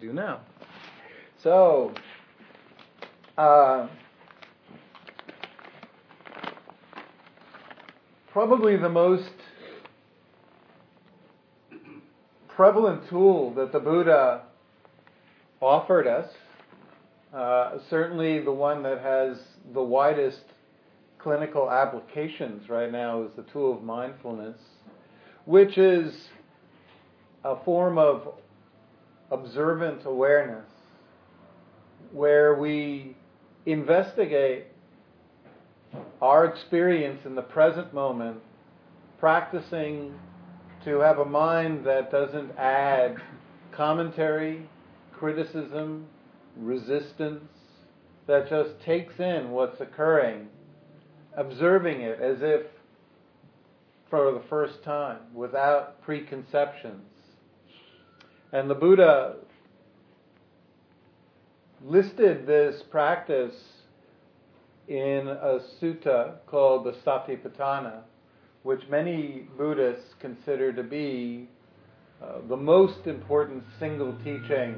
do now. So, uh, probably the most prevalent tool that the Buddha offered us, uh, certainly the one that has the widest clinical applications right now is the tool of mindfulness, which is a form of observant awareness where we investigate our experience in the present moment, practicing to have a mind that doesn't add commentary, criticism, resistance, that just takes in what's occurring, observing it as if for the first time, without preconceptions. And the Buddha listed this practice in a sutta called the Satipatthana, which many Buddhists consider to be uh, the most important single teaching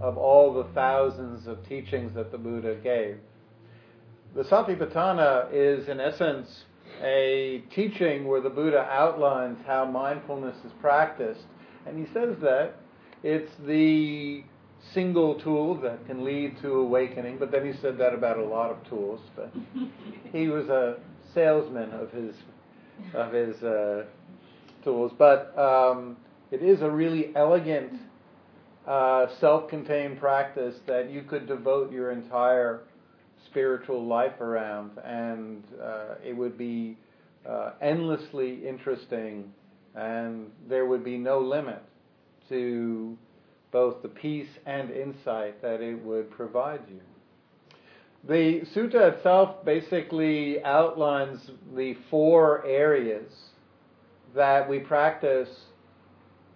of all the thousands of teachings that the Buddha gave. The Satipatthana is, in essence, a teaching where the Buddha outlines how mindfulness is practiced. And he says that it's the single tool that can lead to awakening, but then he said that about a lot of tools. But he was a salesman of his of his uh, tools. But um, it is a really elegant, uh, self-contained practice that you could devote your entire spiritual life around, and uh, it would be uh, endlessly interesting, and there would be no limit to both the peace and insight that it would provide you. The sutta itself basically outlines the four areas that we practice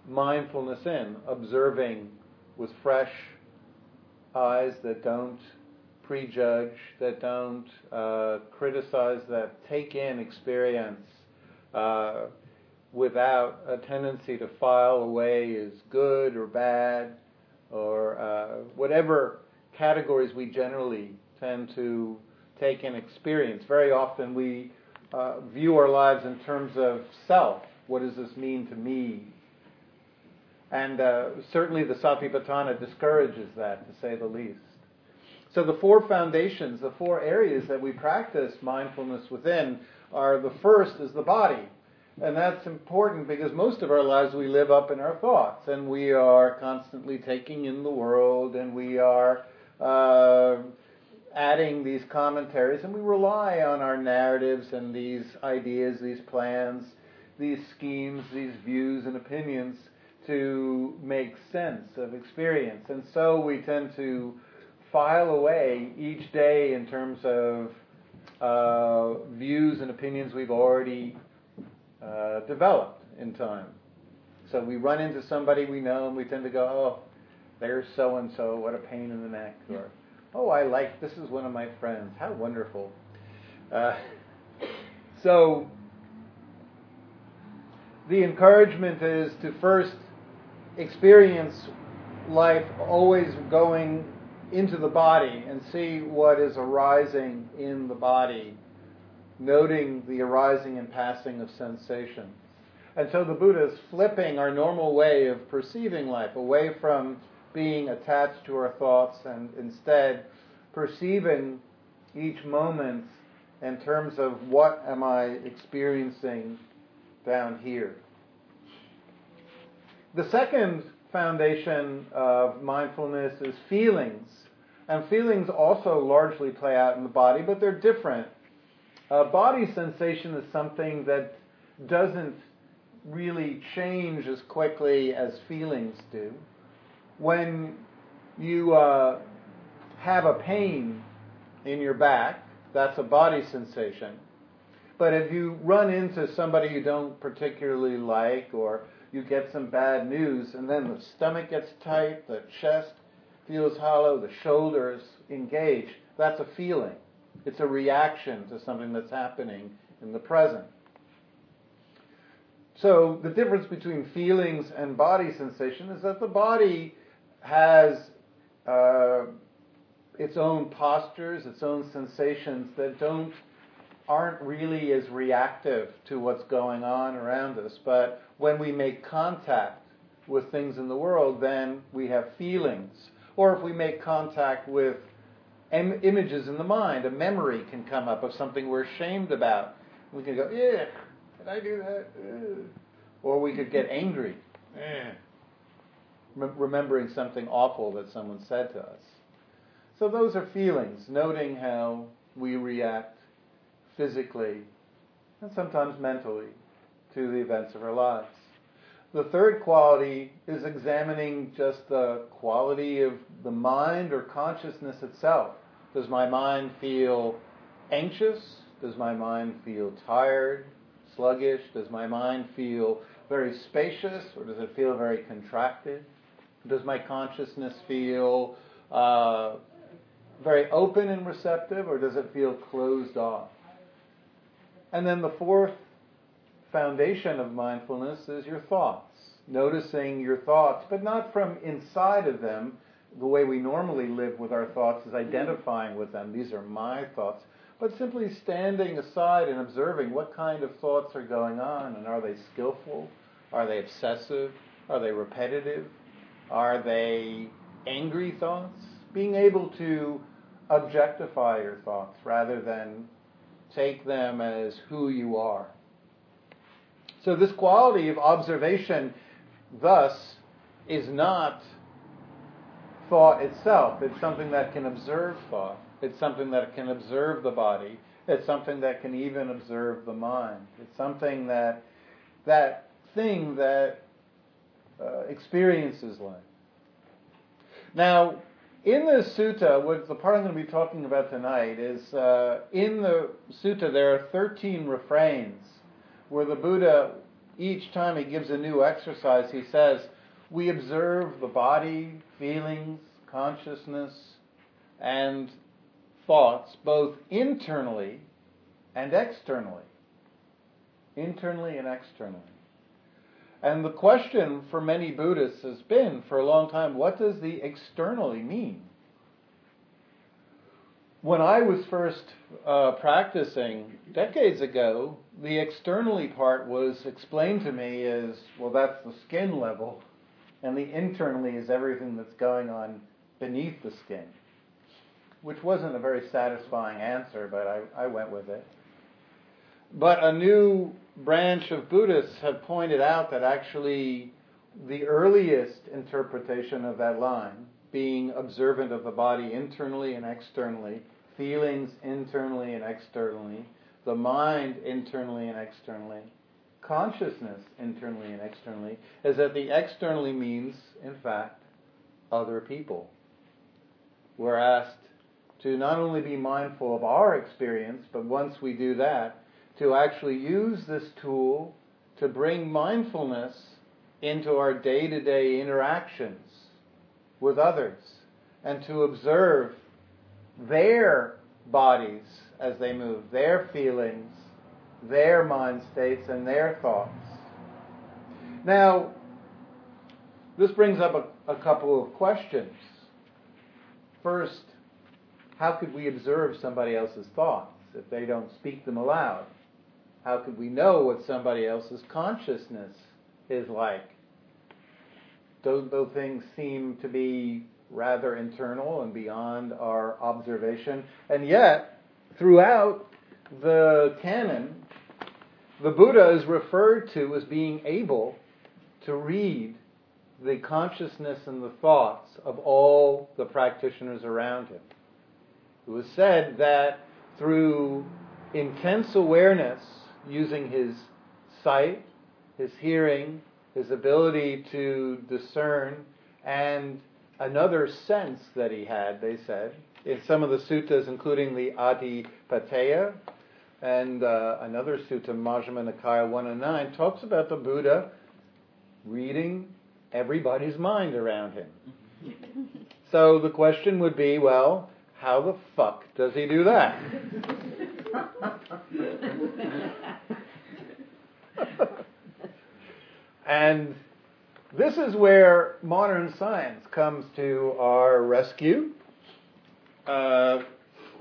mindfulness in, observing with fresh eyes that don't prejudge, that don't uh, criticize, that take in experience uh, without a tendency to file away as good or bad or uh, whatever categories we generally tend to take in experience. Very often we uh, view our lives in terms of self. What does this mean to me? And uh, certainly the Satipatthana discourages that, to say the least. So the four foundations, the four areas that we practice mindfulness within are the first is the body. And that's important because most of our lives we live up in our thoughts and we are constantly taking in the world and we are uh, adding these commentaries and we rely on our narratives and these ideas, these plans, these schemes, these views and opinions to make sense of experience. And so we tend to file away each day in terms of uh, views and opinions we've already uh, developed in time. So we run into somebody we know and we tend to go, oh, there's so and so, what a pain in the neck. Or, oh, I like, this is one of my friends, how wonderful. Uh, so the encouragement is to first experience life always going into the body and see what is arising in the body, noting the arising and passing of sensation. And so the Buddha is flipping our normal way of perceiving life away from being attached to our thoughts and instead perceiving each moment in terms of what am I experiencing down here. The second foundation of mindfulness is feelings. And feelings also largely play out in the body, but they're different. Uh, body sensation is something that doesn't really change as quickly as feelings do. When you uh, have a pain in your back, that's a body sensation. But if you run into somebody you don't particularly like, or you get some bad news, and then the stomach gets tight, the chest feels hollow, the shoulders engage, that's a feeling. It's a reaction to something that's happening in the present. So the difference between feelings and body sensation is that the body has uh, its own postures, its own sensations that don't aren't really as reactive to what's going on around us. But when we make contact with things in the world, then we have feelings. Or if we make contact with Im- images in the mind, a memory can come up of something we're ashamed about. We can go, yeah, did I do that? Or we could get angry, eh. remembering something awful that someone said to us. So those are feelings, noting how we react physically and sometimes mentally to the events of our lives. The third quality is examining just the quality of the mind or consciousness itself. Does my mind feel anxious? Does my mind feel tired, sluggish? Does my mind feel very spacious or does it feel very contracted? Does my consciousness feel uh, very open and receptive or does it feel closed off? And then the fourth foundation of mindfulness is your thoughts. Noticing your thoughts, but not from inside of them. The way we normally live with our thoughts is identifying with them. These are my thoughts. But simply standing aside and observing what kind of thoughts are going on and are they skillful? Are they obsessive? Are they repetitive? Are they angry thoughts? Being able to objectify your thoughts rather than take them as who you are. So, this quality of observation, thus, is not thought itself. It's something that can observe thought. It's something that can observe the body. It's something that can even observe the mind. It's something that, that thing that uh, experiences life. Now, in the sutta, what the part I'm going to be talking about tonight is uh, in the sutta there are 13 refrains where the Buddha, each time he gives a new exercise, he says, We observe the body, feelings, consciousness, and thoughts both internally and externally. Internally and externally. And the question for many Buddhists has been for a long time what does the externally mean? When I was first uh, practicing decades ago, the externally part was explained to me as well, that's the skin level, and the internally is everything that's going on beneath the skin, which wasn't a very satisfying answer, but I, I went with it. But a new branch of Buddhists have pointed out that actually the earliest interpretation of that line, being observant of the body internally and externally, feelings internally and externally, the mind internally and externally, consciousness internally and externally, is that the externally means, in fact, other people. We're asked to not only be mindful of our experience, but once we do that, to actually use this tool to bring mindfulness into our day to day interactions with others and to observe their bodies as they move, their feelings, their mind states, and their thoughts. Now, this brings up a, a couple of questions. First, how could we observe somebody else's thoughts if they don't speak them aloud? How could we know what somebody else's consciousness is like? Those, those things seem to be rather internal and beyond our observation. And yet, throughout the canon, the Buddha is referred to as being able to read the consciousness and the thoughts of all the practitioners around him. It was said that through intense awareness using his sight, his hearing, his ability to discern, and another sense that he had, they said, in some of the suttas, including the Adhipateyya and uh, another sutta, Majjhima Nikaya 109, talks about the Buddha reading everybody's mind around him. so the question would be, well, how the fuck does he do that? and this is where modern science comes to our rescue. Uh,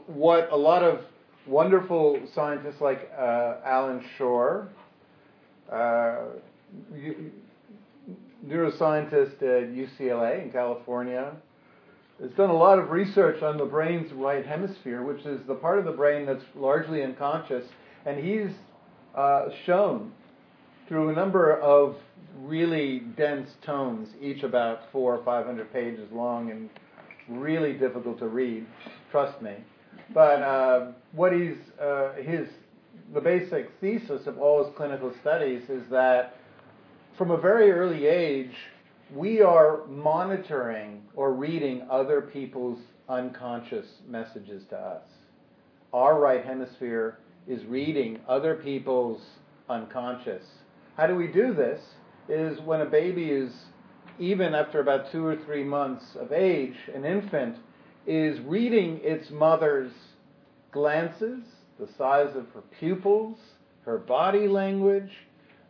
what a lot of wonderful scientists like uh, Allan Schore, uh, neuroscientist at UCLA in California, has done a lot of research on the brain's right hemisphere, which is the part of the brain that's largely unconscious, and he's uh, shown through a number of really dense tomes, each about four or five hundred pages long and really difficult to read. Trust me. But uh, what he's uh, his the basic thesis of all his clinical studies is that from a very early age we are monitoring or reading other people's unconscious messages to us. Our right hemisphere is reading other people's unconscious. How do we do this? Is when a baby is, even after about two or three months of age, an infant is reading its mother's glances, the size of her pupils, her body language,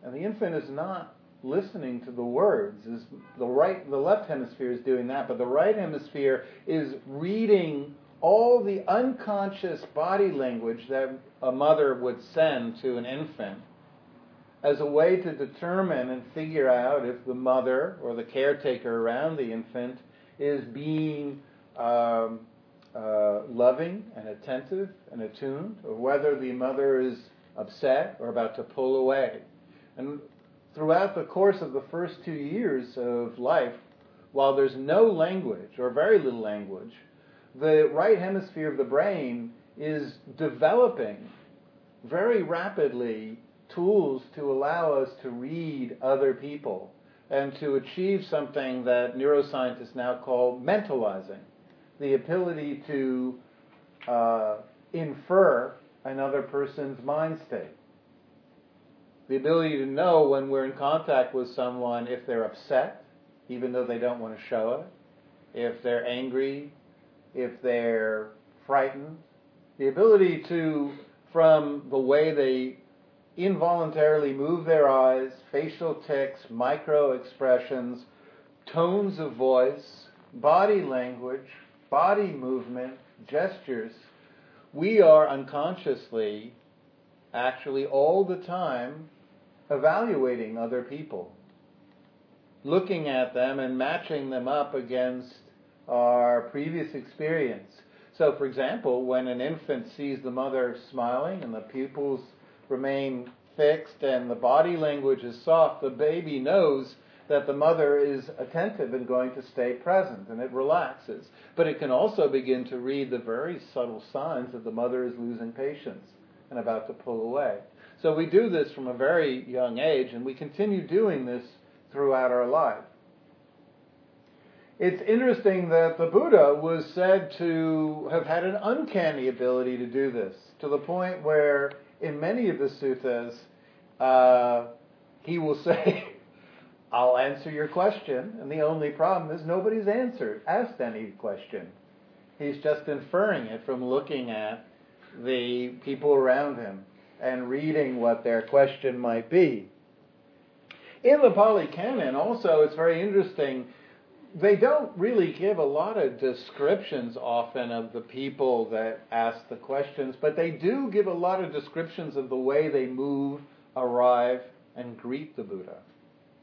and the infant is not listening to the words. Is the right the left hemisphere is doing that but the right hemisphere is reading all the unconscious body language that a mother would send to an infant as a way to determine and figure out if the mother or the caretaker around the infant is being um, uh, loving and attentive and attuned, or whether the mother is upset or about to pull away. And throughout the course of the first two years of life, while there's no language or very little language, the right hemisphere of the brain is developing very rapidly tools to allow us to read other people and to achieve something that neuroscientists now call mentalizing the ability to uh, infer another person's mind state. The ability to know when we're in contact with someone if they're upset, even though they don't want to show it, if they're angry, if they're frightened, the ability to, from the way they involuntarily move their eyes, facial tics, micro expressions, tones of voice, body language, body movement, gestures, we are unconsciously, actually all the time, evaluating other people, looking at them and matching them up against our previous experience. So, for example, when an infant sees the mother smiling and the pupils remain fixed and the body language is soft, the baby knows that the mother is attentive and going to stay present and it relaxes. But it can also begin to read the very subtle signs that the mother is losing patience and about to pull away. So we do this from a very young age, and we continue doing this throughout our life. It's interesting that the Buddha was said to have had an uncanny ability to do this, to the point where in many of the suttas, uh, he will say, I'll answer your question, and the only problem is nobody's answered, asked any question. He's just inferring it from looking at the people around him and reading what their question might be. In the Pali Canon, also, it's very interesting. They don't really give a lot of descriptions often of the people that ask the questions, but they do give a lot of descriptions of the way they move, arrive, and greet the Buddha.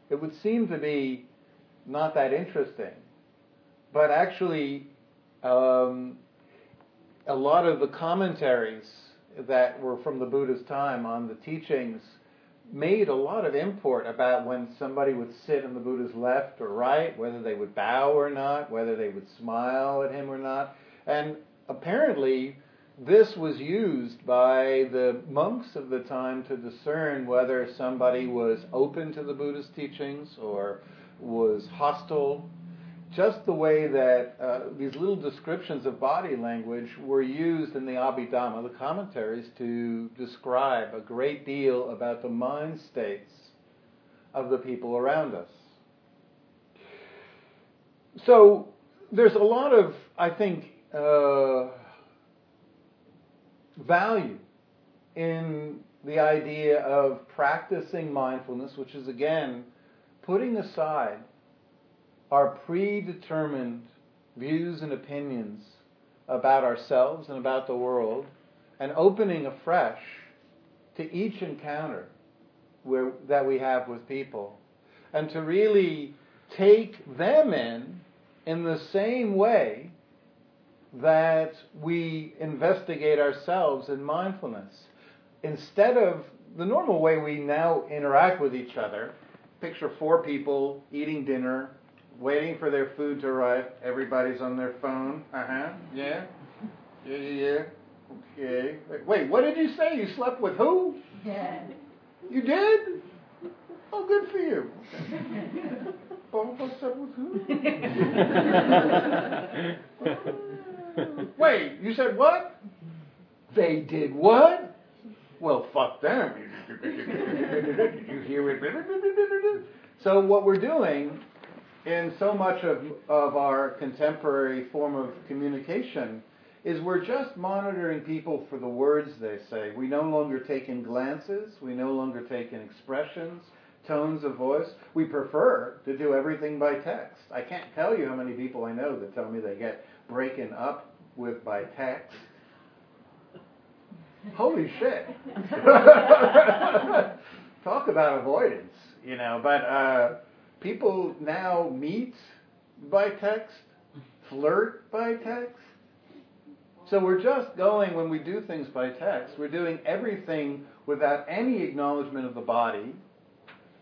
It would seem to be not that interesting, but actually, um, a lot of the commentaries that were from the Buddha's time on the teachings made a lot of import about when somebody would sit in the Buddha's left or right, whether they would bow or not, whether they would smile at him or not. And apparently, this was used by the monks of the time to discern whether somebody was open to the Buddha's teachings or was hostile just the way that uh, these little descriptions of body language were used in the Abhidhamma, the commentaries, to describe a great deal about the mind states of the people around us. So there's a lot of, I think, uh, value in the idea of practicing mindfulness, which is again putting aside our predetermined views and opinions about ourselves and about the world and opening afresh to each encounter where, that we have with people and to really take them in in the same way that we investigate ourselves in mindfulness. Instead of the normal way we now interact with each other, picture four people eating dinner, waiting for their food to arrive. Everybody's on their phone. Uh huh. Yeah. Yeah, yeah, yeah. Okay. Wait, what did you say? You slept with who? Yeah. You did? Oh, good for you. Both of us slept with who? Wait, you said what? They did what? Well, fuck them. you hear it? So what we're doing in so much of, of our contemporary form of communication is we're just monitoring people for the words they say. We no longer take in glances. We no longer take in expressions, tones of voice. We prefer to do everything by text. I can't tell you how many people I know that tell me they get breaking up with by text. Holy shit. Talk about avoidance, you know, but uh, people now meet by text, flirt by text. So we're just going, when we do things by text, we're doing everything without any acknowledgement of the body,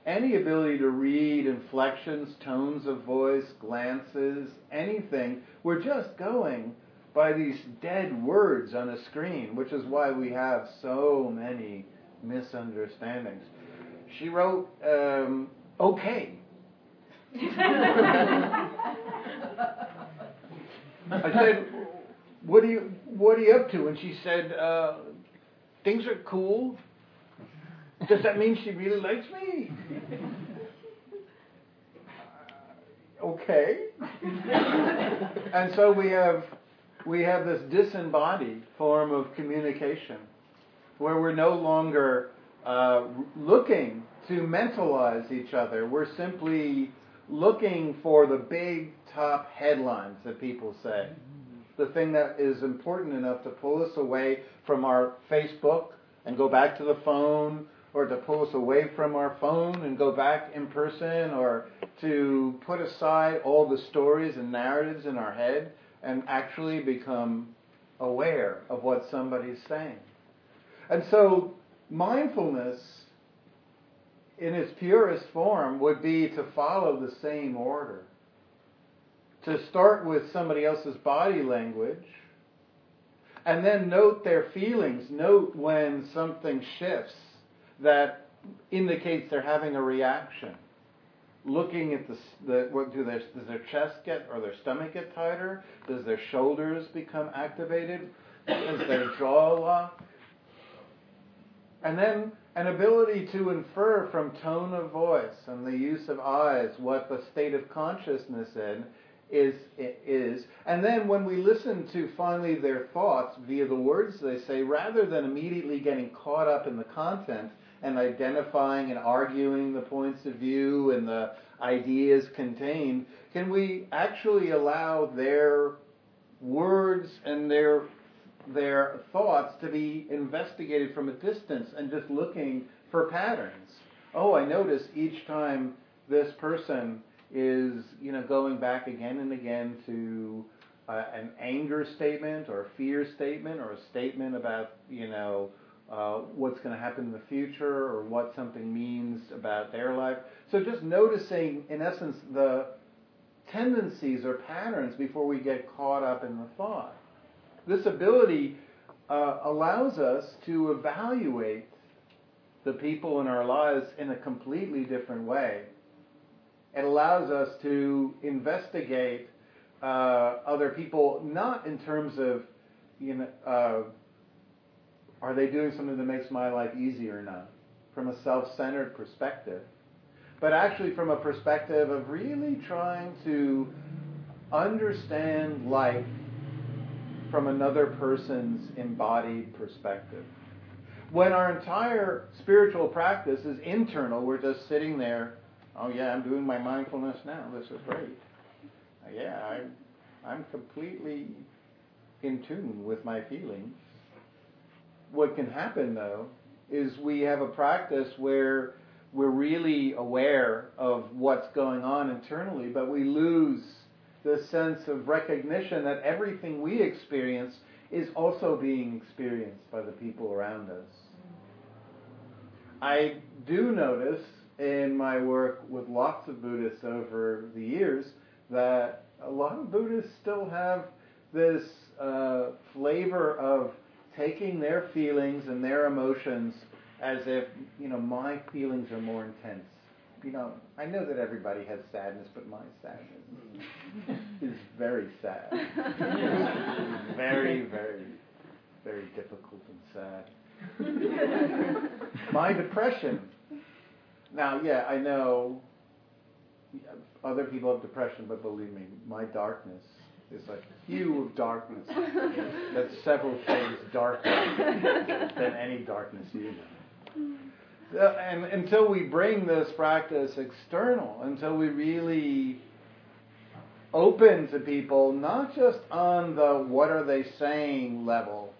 any ability to read inflections, tones of voice, glances, anything. We're just going by these dead words on a screen, which is why we have so many misunderstandings. She wrote, um, okay. I said, "What are you What are you up to?" And she said, uh, "Things are cool." Does that mean she really likes me? Uh, okay. and so we have we have this disembodied form of communication, where we're no longer uh, looking to mentalize each other. We're simply looking for the big top headlines that people say. The thing that is important enough to pull us away from our Facebook and go back to the phone, or to pull us away from our phone and go back in person, or to put aside all the stories and narratives in our head and actually become aware of what somebody's saying. And so mindfulness in its purest form would be to follow the same order. To start with somebody else's body language and then note their feelings. Note when something shifts that indicates they're having a reaction. Looking at the, the what do their, does their chest get or their stomach get tighter? Does their shoulders become activated? Does their jaw lock? And then an ability to infer from tone of voice and the use of eyes what the state of consciousness in is is and then when we listen to finally their thoughts via the words they say rather than immediately getting caught up in the content and identifying and arguing the points of view and the ideas contained can we actually allow their words and their their thoughts to be investigated from a distance and just looking for patterns. Oh, I notice each time this person is, you know, going back again and again to uh, an anger statement or a fear statement or a statement about, you know, uh, what's going to happen in the future or what something means about their life. So just noticing, in essence, the tendencies or patterns before we get caught up in the thought. This ability uh, allows us to evaluate the people in our lives in a completely different way. It allows us to investigate uh, other people not in terms of, you know, uh, are they doing something that makes my life easier or not, from a self-centered perspective, but actually from a perspective of really trying to understand life from another person's embodied perspective. When our entire spiritual practice is internal, we're just sitting there, oh yeah, I'm doing my mindfulness now, this is great. yeah, I'm, I'm completely in tune with my feelings. What can happen though is we have a practice where we're really aware of what's going on internally, but we lose the sense of recognition that everything we experience is also being experienced by the people around us. I do notice in my work with lots of Buddhists over the years that a lot of Buddhists still have this uh, flavor of taking their feelings and their emotions as if, you know, my feelings are more intense. You know, I know that everybody has sadness, but my sadness is very sad. very, very, very difficult and sad. my depression. Now, yeah, I know other people have depression, but believe me, my darkness is a hue of darkness that's several shades darker than any darkness you know. And until we bring this practice external, until we really open to people, not just on the what are they saying level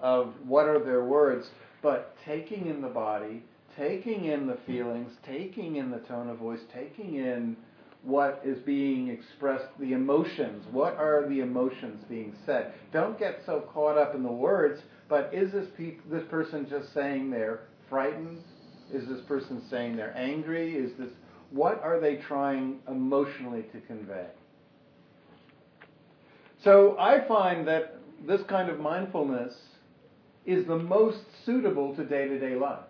of what are their words, but taking in the body, taking in the feelings, taking in the tone of voice, taking in what is being expressed, the emotions. What are the emotions being said? Don't get so caught up in the words, but is this, pe- this person just saying they're frightened? Is this person saying they're angry? Is this what are they trying emotionally to convey? So I find that this kind of mindfulness is the most suitable to day-to-day life.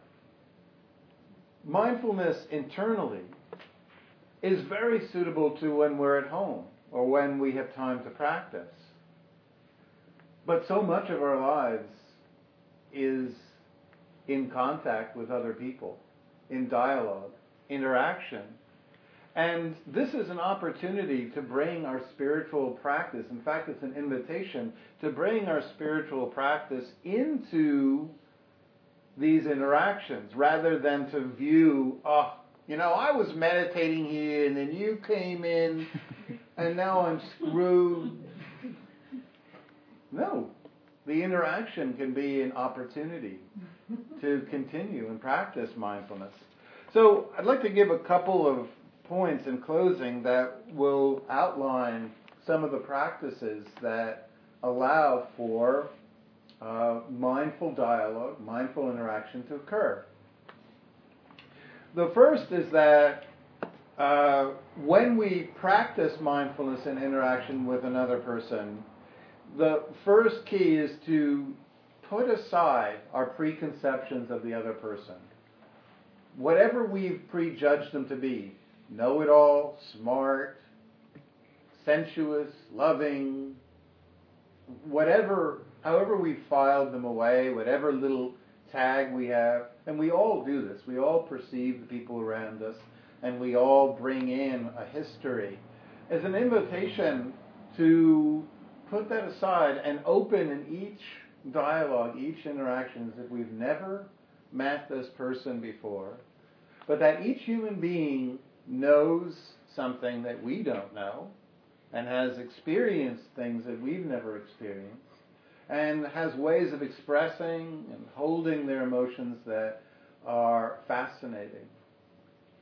Mindfulness internally is very suitable to when we're at home or when we have time to practice. But so much of our lives is in contact with other people, in dialogue, interaction. And this is an opportunity to bring our spiritual practice. In fact, it's an invitation to bring our spiritual practice into these interactions rather than to view, oh, you know, I was meditating here and then you came in and now I'm screwed. No. The interaction can be an opportunity to continue and practice mindfulness. So I'd like to give a couple of points in closing that will outline some of the practices that allow for uh, mindful dialogue, mindful interaction to occur. The first is that uh, when we practice mindfulness and interaction with another person, the first key is to put aside our preconceptions of the other person. Whatever we've prejudged them to be know it all, smart, sensuous, loving, whatever, however we filed them away, whatever little tag we have, and we all do this. We all perceive the people around us, and we all bring in a history as an invitation to put that aside and open in each dialogue, each interaction as if we've never met this person before, but that each human being knows something that we don't know and has experienced things that we've never experienced and has ways of expressing and holding their emotions that are fascinating.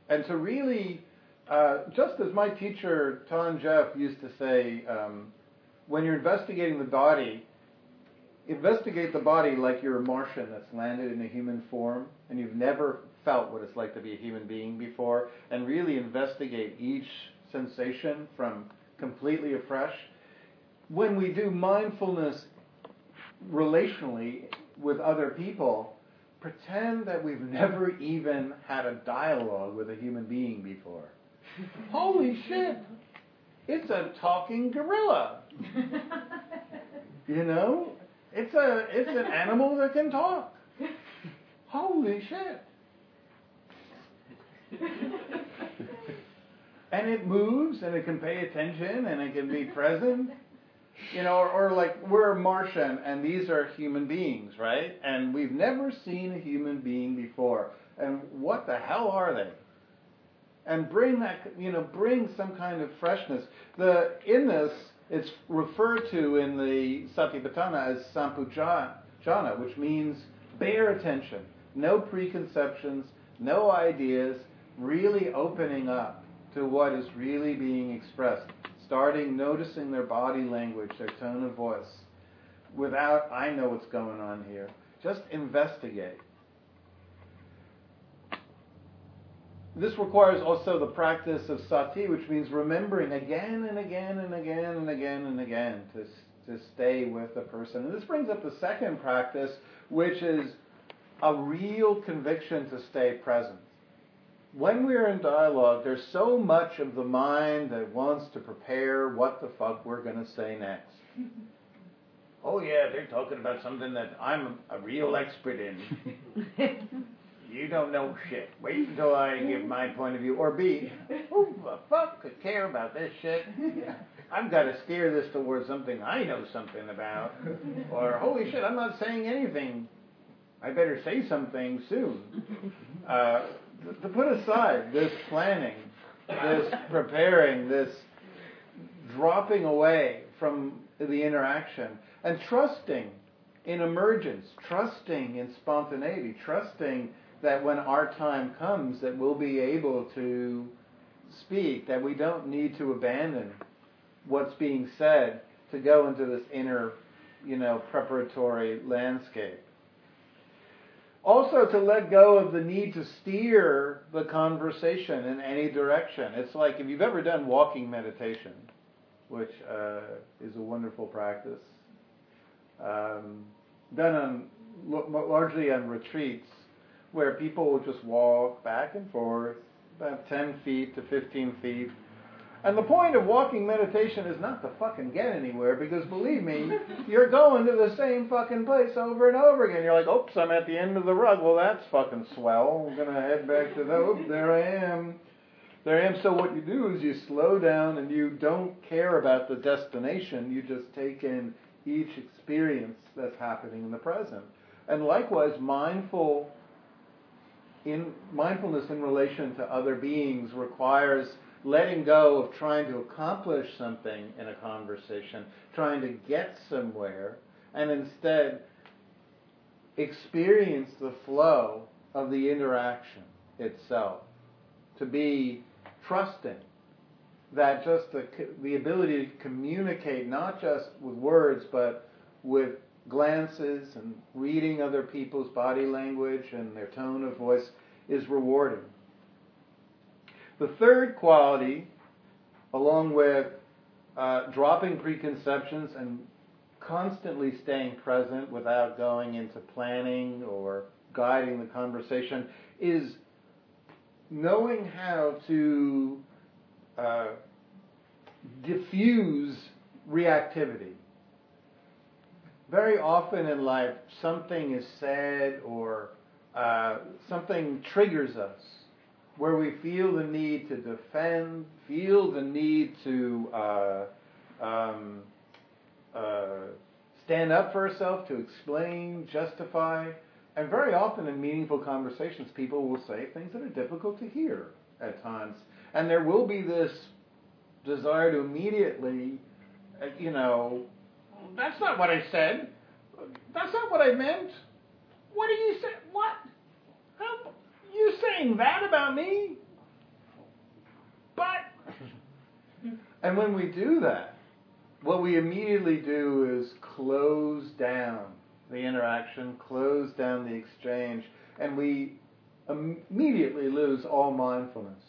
And to really, uh, just as my teacher, Than Geoff, used to say, um, when you're investigating the body, investigate the body like you're a Martian that's landed in a human form and you've never felt what it's like to be a human being before, and really investigate each sensation from completely afresh. When we do mindfulness relationally with other people, pretend that we've never even had a dialogue with a human being before. Holy shit! It's a talking gorilla. you know? It's a it's an animal that can talk. Holy shit. and it moves and it can pay attention and it can be present. You know, or, or like we're Martian and these are human beings, right? And we've never seen a human being before. And what the hell are they? and bring that, you know, bring some kind of freshness. The in this, it's referred to in the Satipatthana as sampajana, which means bare attention, no preconceptions, no ideas, really opening up to what is really being expressed, starting noticing their body language, their tone of voice, without I know what's going on here. Just investigate. This requires also the practice of sati, which means remembering again and again and again and again and again to, to stay with the person. And this brings up the second practice, which is a real conviction to stay present. When we're in dialogue, there's so much of the mind that wants to prepare what the fuck we're going to say next. oh, yeah, they're talking about something that I'm a real expert in. you don't know shit. Wait until I give my point of view. Or B, who the fuck could care about this shit? I've got to steer this towards something I know something about. Or, holy shit, I'm not saying anything. I better say something soon. Uh, to put aside this planning, this preparing, this dropping away from the interaction, and trusting in emergence, trusting in spontaneity, trusting that when our time comes that we'll be able to speak, that we don't need to abandon what's being said to go into this inner, you know, preparatory landscape. Also, to let go of the need to steer the conversation in any direction. It's like if you've ever done walking meditation, which uh, is a wonderful practice, um, done on largely on retreats, where people will just walk back and forth about 10 feet to 15 feet. And the point of walking meditation is not to fucking get anywhere because believe me, you're going to the same fucking place over and over again. You're like, oops, I'm at the end of the rug. Well, that's fucking swell. I'm going to head back to the, oops, there I am. There I am. So what you do is you slow down and you don't care about the destination. You just take in each experience that's happening in the present. And likewise, mindful in mindfulness in relation to other beings requires letting go of trying to accomplish something in a conversation, trying to get somewhere, and instead experience the flow of the interaction itself. To be trusting that just the, the ability to communicate not just with words but with glances and reading other people's body language and their tone of voice is rewarding. The third quality, along with uh, dropping preconceptions and constantly staying present without going into planning or guiding the conversation, is knowing how to uh, diffuse reactivity. Very often in life, something is said or uh, something triggers us where we feel the need to defend, feel the need to uh, um, uh, stand up for ourselves, to explain, justify. And very often in meaningful conversations, people will say things that are difficult to hear at times. And there will be this desire to immediately, uh, you know, that's not what I said. That's not what I meant. What are you saying? What? How? You saying that about me? But. and when we do that, what we immediately do is close down the interaction, close down the exchange, and we immediately lose all mindfulness.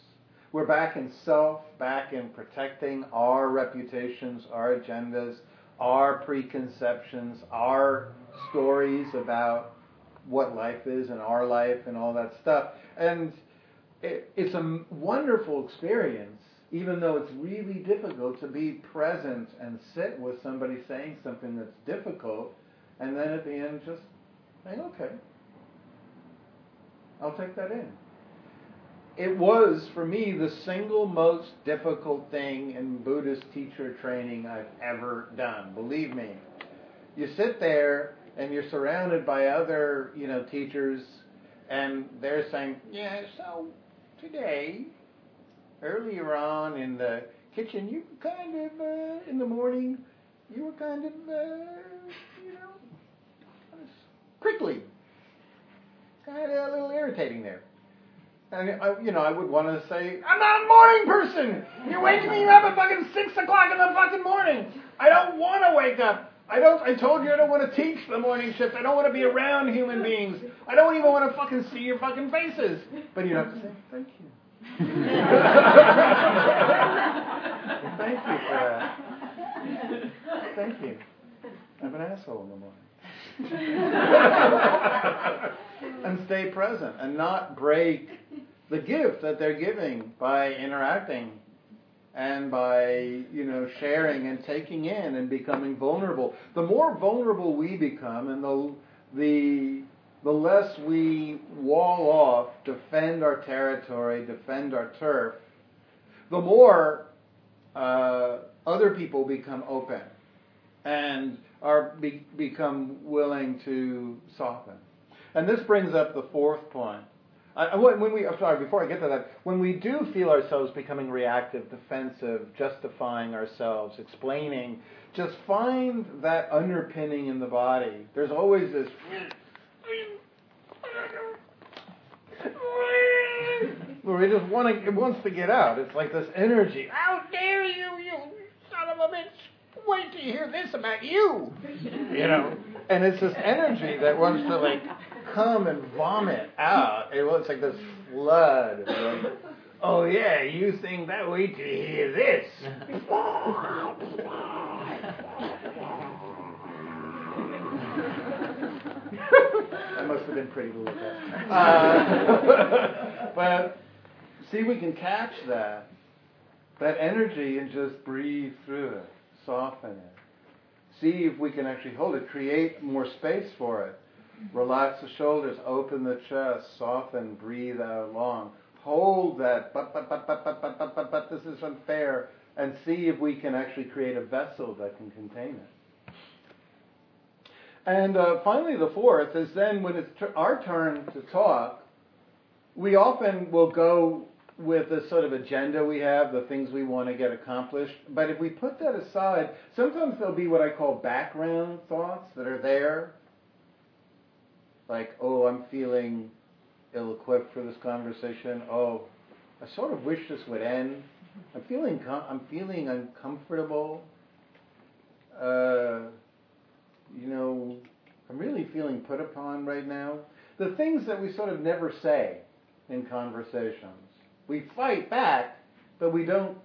We're back in self, back in protecting our reputations, our agendas, our preconceptions, our stories about what life is and our life and all that stuff. And it, it's a wonderful experience, even though it's really difficult to be present and sit with somebody saying something that's difficult, and then at the end just saying, okay, I'll take that in it was for me the single most difficult thing in Buddhist teacher training I've ever done. Believe me. You sit there and you're surrounded by other, you know, teachers and they're saying, "Yeah, so today earlier on in the kitchen, you kind of, uh, in the morning, you were kind of, uh, you know, prickly. Kind of a little irritating there. And I, you know, I would want to say, I'm not a morning person. You're waking me up at fucking six o'clock in the fucking morning. I don't want to wake up. I don't. I told you I don't want to teach the morning shift. I don't want to be around human beings. I don't even want to fucking see your fucking faces. But you have to say thank you. thank you for that. Thank you. I'm an asshole in the morning. and stay present and not break the gift that they're giving by interacting and by you know sharing and taking in and becoming vulnerable. The more vulnerable we become, and the the the less we wall off, defend our territory, defend our turf, the more uh, other people become open and are be, become willing to soften. And this brings up the fourth point. I, when we, sorry, before I get to that, when we do feel ourselves becoming reactive, defensive, justifying ourselves, explaining, just find that underpinning in the body. There's always this. Where it just want to, wants to get out. It's like this energy. How dare you, you son of a bitch! Wait till you hear this about you. You know, and it's this energy that wants to like come and vomit out. It looks like this flood. Like, oh yeah, you think that way to hear this. that must have been pretty cool. Uh, but see, we can catch that that energy and just breathe through it, soften it. See if we can actually hold it, create more space for it. Relax the shoulders, open the chest, soften, breathe out long. Hold that, but, but, but, but, but, but, but, but, but, this is unfair, and see if we can actually create a vessel that can contain it. And uh, finally, the fourth is then when it's our turn to talk, we often will go with the sort of agenda we have, the things we want to get accomplished. But if we put that aside, sometimes there'll be what I call background thoughts that are there like, oh, I'm feeling ill equipped for this conversation. Oh, I sort of wish this would end. I'm feeling com- I'm feeling uncomfortable. Uh, you know, I'm really feeling put upon right now. The things that we sort of never say in conversations. We fight back, but we don't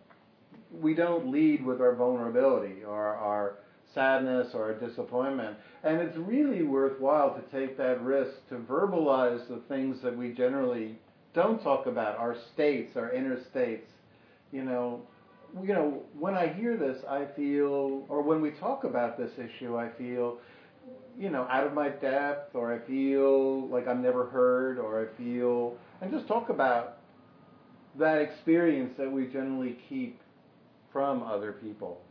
we don't lead with our vulnerability or our sadness or a disappointment. And it's really worthwhile to take that risk to verbalize the things that we generally don't talk about, our states, our inner states. You know, you know, when I hear this, I feel, or when we talk about this issue, I feel, you know, out of my depth, or I feel like I'm never heard, or I feel, and just talk about that experience that we generally keep from other people.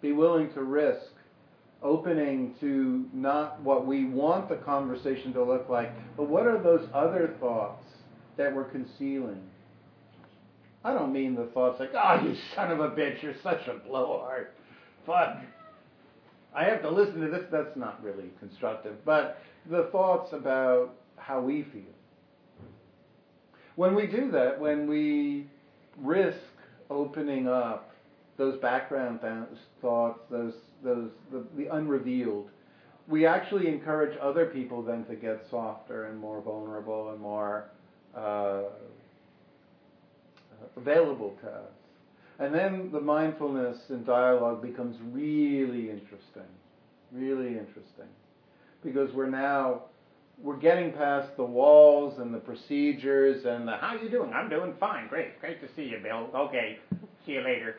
Be willing to risk opening to not what we want the conversation to look like, but what are those other thoughts that we're concealing? I don't mean the thoughts like, oh, you son of a bitch, you're such a blowhard. Fuck. I have to listen to this. That's not really constructive. But the thoughts about how we feel. When we do that, when we risk opening up those background thoughts, those those the, the unrevealed, we actually encourage other people then to get softer and more vulnerable and more uh, available to us. And then the mindfulness and dialogue becomes really interesting, really interesting, because we're now we're getting past the walls and the procedures and the how you doing? I'm doing fine, great, great to see you, Bill. Okay, see you later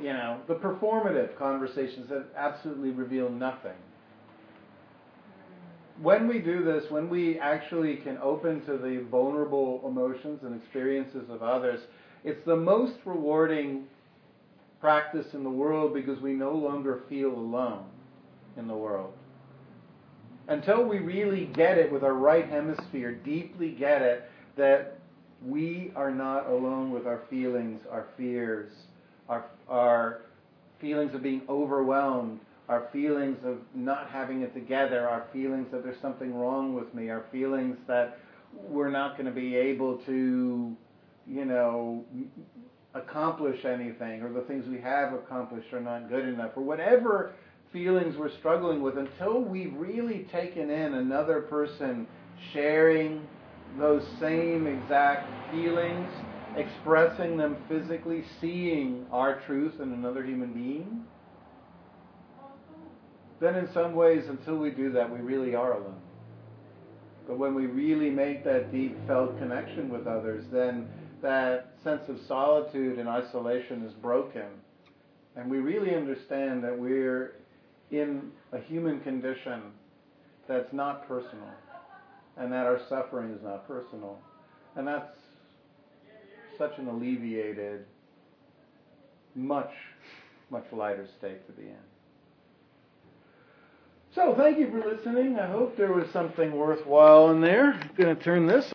you know, the performative conversations that absolutely reveal nothing. When we do this, when we actually can open to the vulnerable emotions and experiences of others, it's the most rewarding practice in the world because we no longer feel alone in the world. Until we really get it with our right hemisphere, deeply get it, that we are not alone with our feelings, our fears, our, our feelings of being overwhelmed, our feelings of not having it together, our feelings that there's something wrong with me, our feelings that we're not going to be able to, you know, accomplish anything, or the things we have accomplished are not good enough, or whatever feelings we're struggling with, until we've really taken in another person sharing those same exact feelings, expressing them physically, seeing our truth in another human being, then in some ways, until we do that, we really are alone. But when we really make that deep felt connection with others, then that sense of solitude and isolation is broken. And we really understand that we're in a human condition that's not personal, and that our suffering is not personal. And that's such an alleviated, much, much lighter state to be in. So thank you for listening. I hope there was something worthwhile in there. I'm going to turn this